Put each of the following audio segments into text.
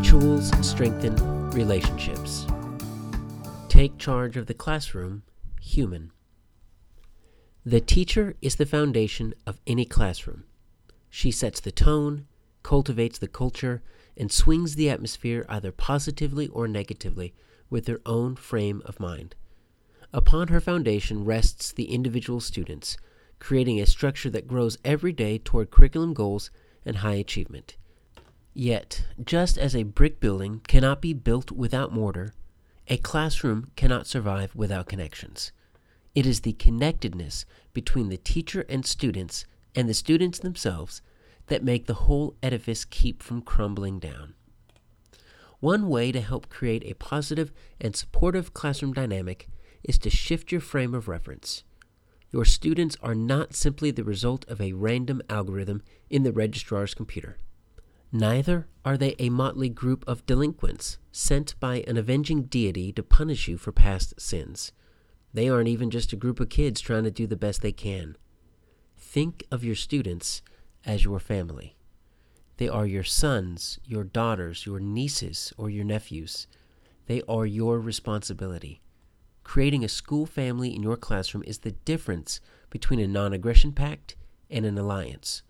Rituals strengthen relationships. Take charge of the classroom, human. The teacher is the foundation of any classroom. She sets the tone, cultivates the culture, and swings the atmosphere either positively or negatively with her own frame of mind. Upon her foundation rests the individual students, creating a structure that grows every day toward curriculum goals and high achievement. Yet, just as a brick building cannot be built without mortar, a classroom cannot survive without connections. It is the connectedness between the teacher and students and the students themselves that make the whole edifice keep from crumbling down. One way to help create a positive and supportive classroom dynamic is to shift your frame of reference. Your students are not simply the result of a random algorithm in the registrar's computer. Neither are they a motley group of delinquents sent by an avenging deity to punish you for past sins. They aren't even just a group of kids trying to do the best they can. Think of your students as your family. They are your sons, your daughters, your nieces, or your nephews. They are your responsibility. Creating a school family in your classroom is the difference between a non aggression pact and an alliance.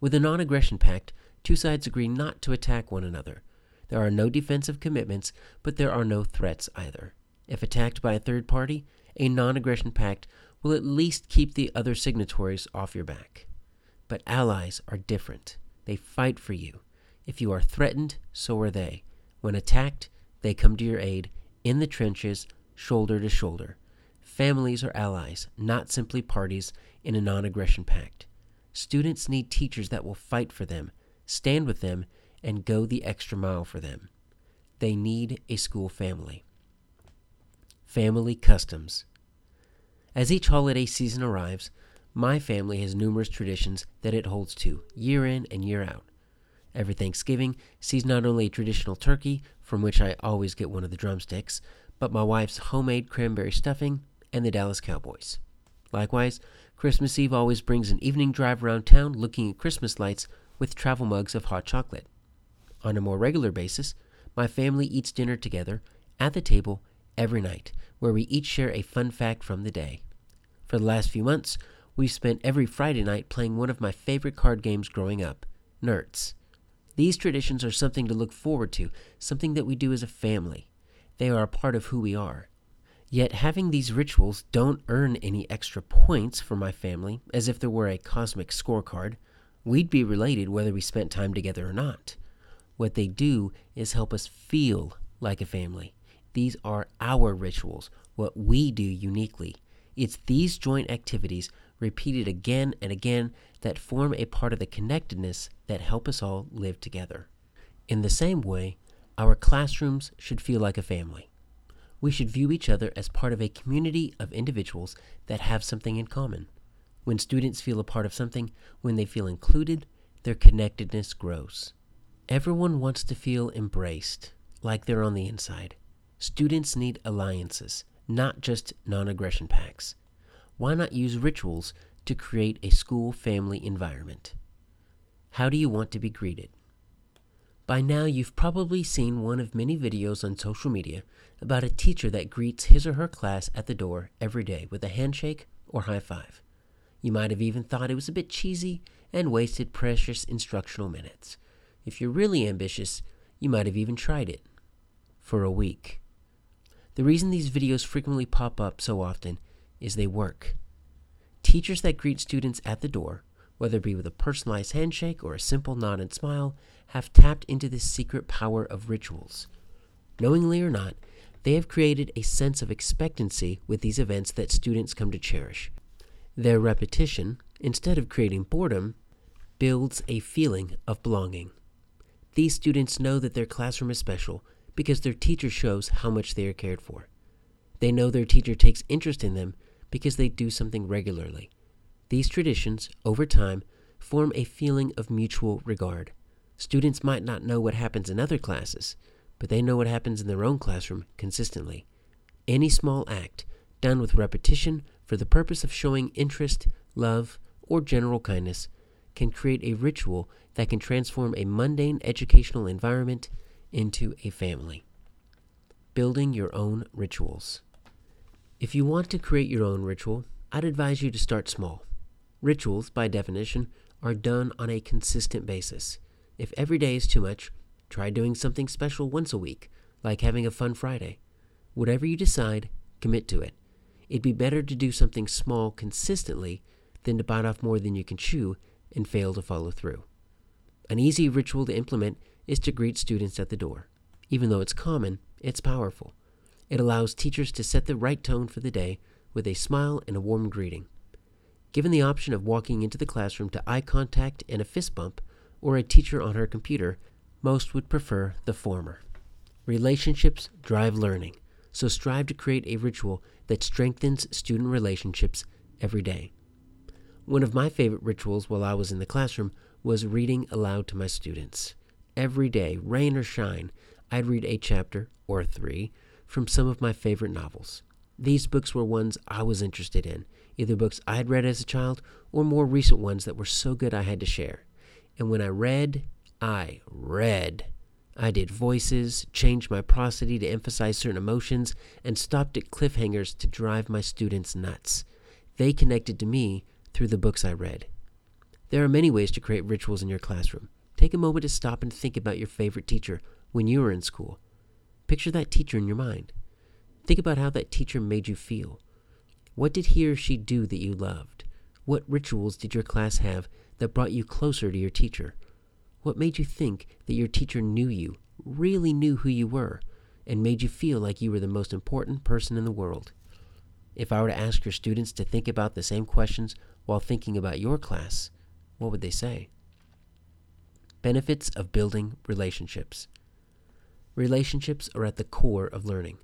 With a non aggression pact, two sides agree not to attack one another. There are no defensive commitments, but there are no threats either. If attacked by a third party, a non aggression pact will at least keep the other signatories off your back. But allies are different. They fight for you. If you are threatened, so are they. When attacked, they come to your aid in the trenches, shoulder to shoulder. Families are allies, not simply parties in a non aggression pact. Students need teachers that will fight for them, stand with them, and go the extra mile for them. They need a school family. Family customs. As each holiday season arrives, my family has numerous traditions that it holds to, year in and year out. Every Thanksgiving sees not only a traditional turkey, from which I always get one of the drumsticks, but my wife's homemade cranberry stuffing and the Dallas Cowboys. Likewise, Christmas Eve always brings an evening drive around town looking at Christmas lights with travel mugs of hot chocolate. On a more regular basis, my family eats dinner together at the table every night, where we each share a fun fact from the day. For the last few months, we've spent every Friday night playing one of my favorite card games growing up, Nertz. These traditions are something to look forward to, something that we do as a family. They are a part of who we are. Yet having these rituals don't earn any extra points for my family, as if there were a cosmic scorecard. We'd be related whether we spent time together or not. What they do is help us feel like a family. These are our rituals, what we do uniquely. It's these joint activities, repeated again and again, that form a part of the connectedness that help us all live together. In the same way, our classrooms should feel like a family. We should view each other as part of a community of individuals that have something in common. When students feel a part of something, when they feel included, their connectedness grows. Everyone wants to feel embraced, like they're on the inside. Students need alliances, not just non aggression pacts. Why not use rituals to create a school family environment? How do you want to be greeted? By now, you've probably seen one of many videos on social media about a teacher that greets his or her class at the door every day with a handshake or high five. You might have even thought it was a bit cheesy and wasted precious instructional minutes. If you're really ambitious, you might have even tried it for a week. The reason these videos frequently pop up so often is they work. Teachers that greet students at the door, whether it be with a personalized handshake or a simple nod and smile, have tapped into this secret power of rituals. Knowingly or not, they have created a sense of expectancy with these events that students come to cherish. Their repetition, instead of creating boredom, builds a feeling of belonging. These students know that their classroom is special because their teacher shows how much they are cared for. They know their teacher takes interest in them because they do something regularly. These traditions, over time, form a feeling of mutual regard. Students might not know what happens in other classes, but they know what happens in their own classroom consistently. Any small act, done with repetition for the purpose of showing interest, love, or general kindness, can create a ritual that can transform a mundane educational environment into a family. Building your own rituals. If you want to create your own ritual, I'd advise you to start small. Rituals, by definition, are done on a consistent basis. If every day is too much, try doing something special once a week, like having a fun Friday. Whatever you decide, commit to it. It'd be better to do something small consistently than to bite off more than you can chew and fail to follow through. An easy ritual to implement is to greet students at the door. Even though it's common, it's powerful. It allows teachers to set the right tone for the day with a smile and a warm greeting. Given the option of walking into the classroom to eye contact and a fist bump, or a teacher on her computer, most would prefer the former. Relationships drive learning, so strive to create a ritual that strengthens student relationships every day. One of my favorite rituals while I was in the classroom was reading aloud to my students. Every day, rain or shine, I'd read a chapter or three from some of my favorite novels. These books were ones I was interested in, either books I had read as a child or more recent ones that were so good I had to share. And when I read, I read. I did voices, changed my prosody to emphasize certain emotions, and stopped at cliffhangers to drive my students nuts. They connected to me through the books I read. There are many ways to create rituals in your classroom. Take a moment to stop and think about your favorite teacher when you were in school. Picture that teacher in your mind. Think about how that teacher made you feel. What did he or she do that you loved? What rituals did your class have that brought you closer to your teacher? What made you think that your teacher knew you, really knew who you were, and made you feel like you were the most important person in the world? If I were to ask your students to think about the same questions while thinking about your class, what would they say? Benefits of building relationships. Relationships are at the core of learning.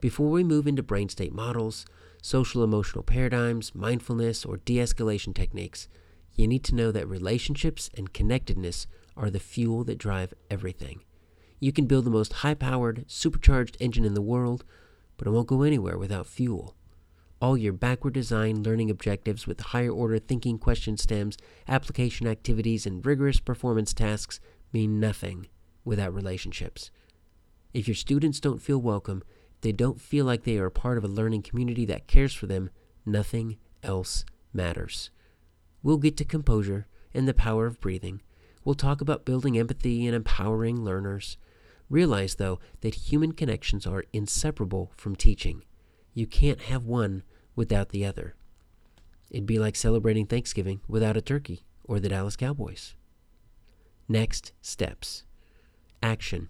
Before we move into brain state models, social emotional paradigms, mindfulness, or de escalation techniques, you need to know that relationships and connectedness are the fuel that drive everything. You can build the most high powered, supercharged engine in the world, but it won't go anywhere without fuel. All your backward design learning objectives with higher order thinking question stems, application activities, and rigorous performance tasks mean nothing without relationships. If your students don't feel welcome, they don't feel like they are part of a learning community that cares for them, nothing else matters. We'll get to composure and the power of breathing. We'll talk about building empathy and empowering learners. Realize, though, that human connections are inseparable from teaching. You can't have one without the other. It'd be like celebrating Thanksgiving without a turkey or the Dallas Cowboys. Next steps Action.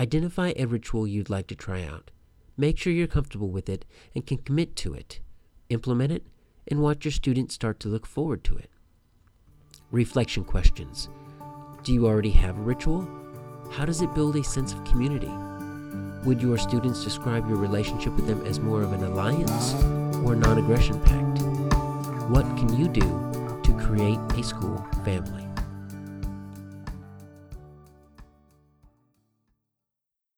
Identify a ritual you'd like to try out. Make sure you're comfortable with it and can commit to it. Implement it and watch your students start to look forward to it. Reflection questions Do you already have a ritual? How does it build a sense of community? Would your students describe your relationship with them as more of an alliance or non aggression pact? What can you do to create a school family?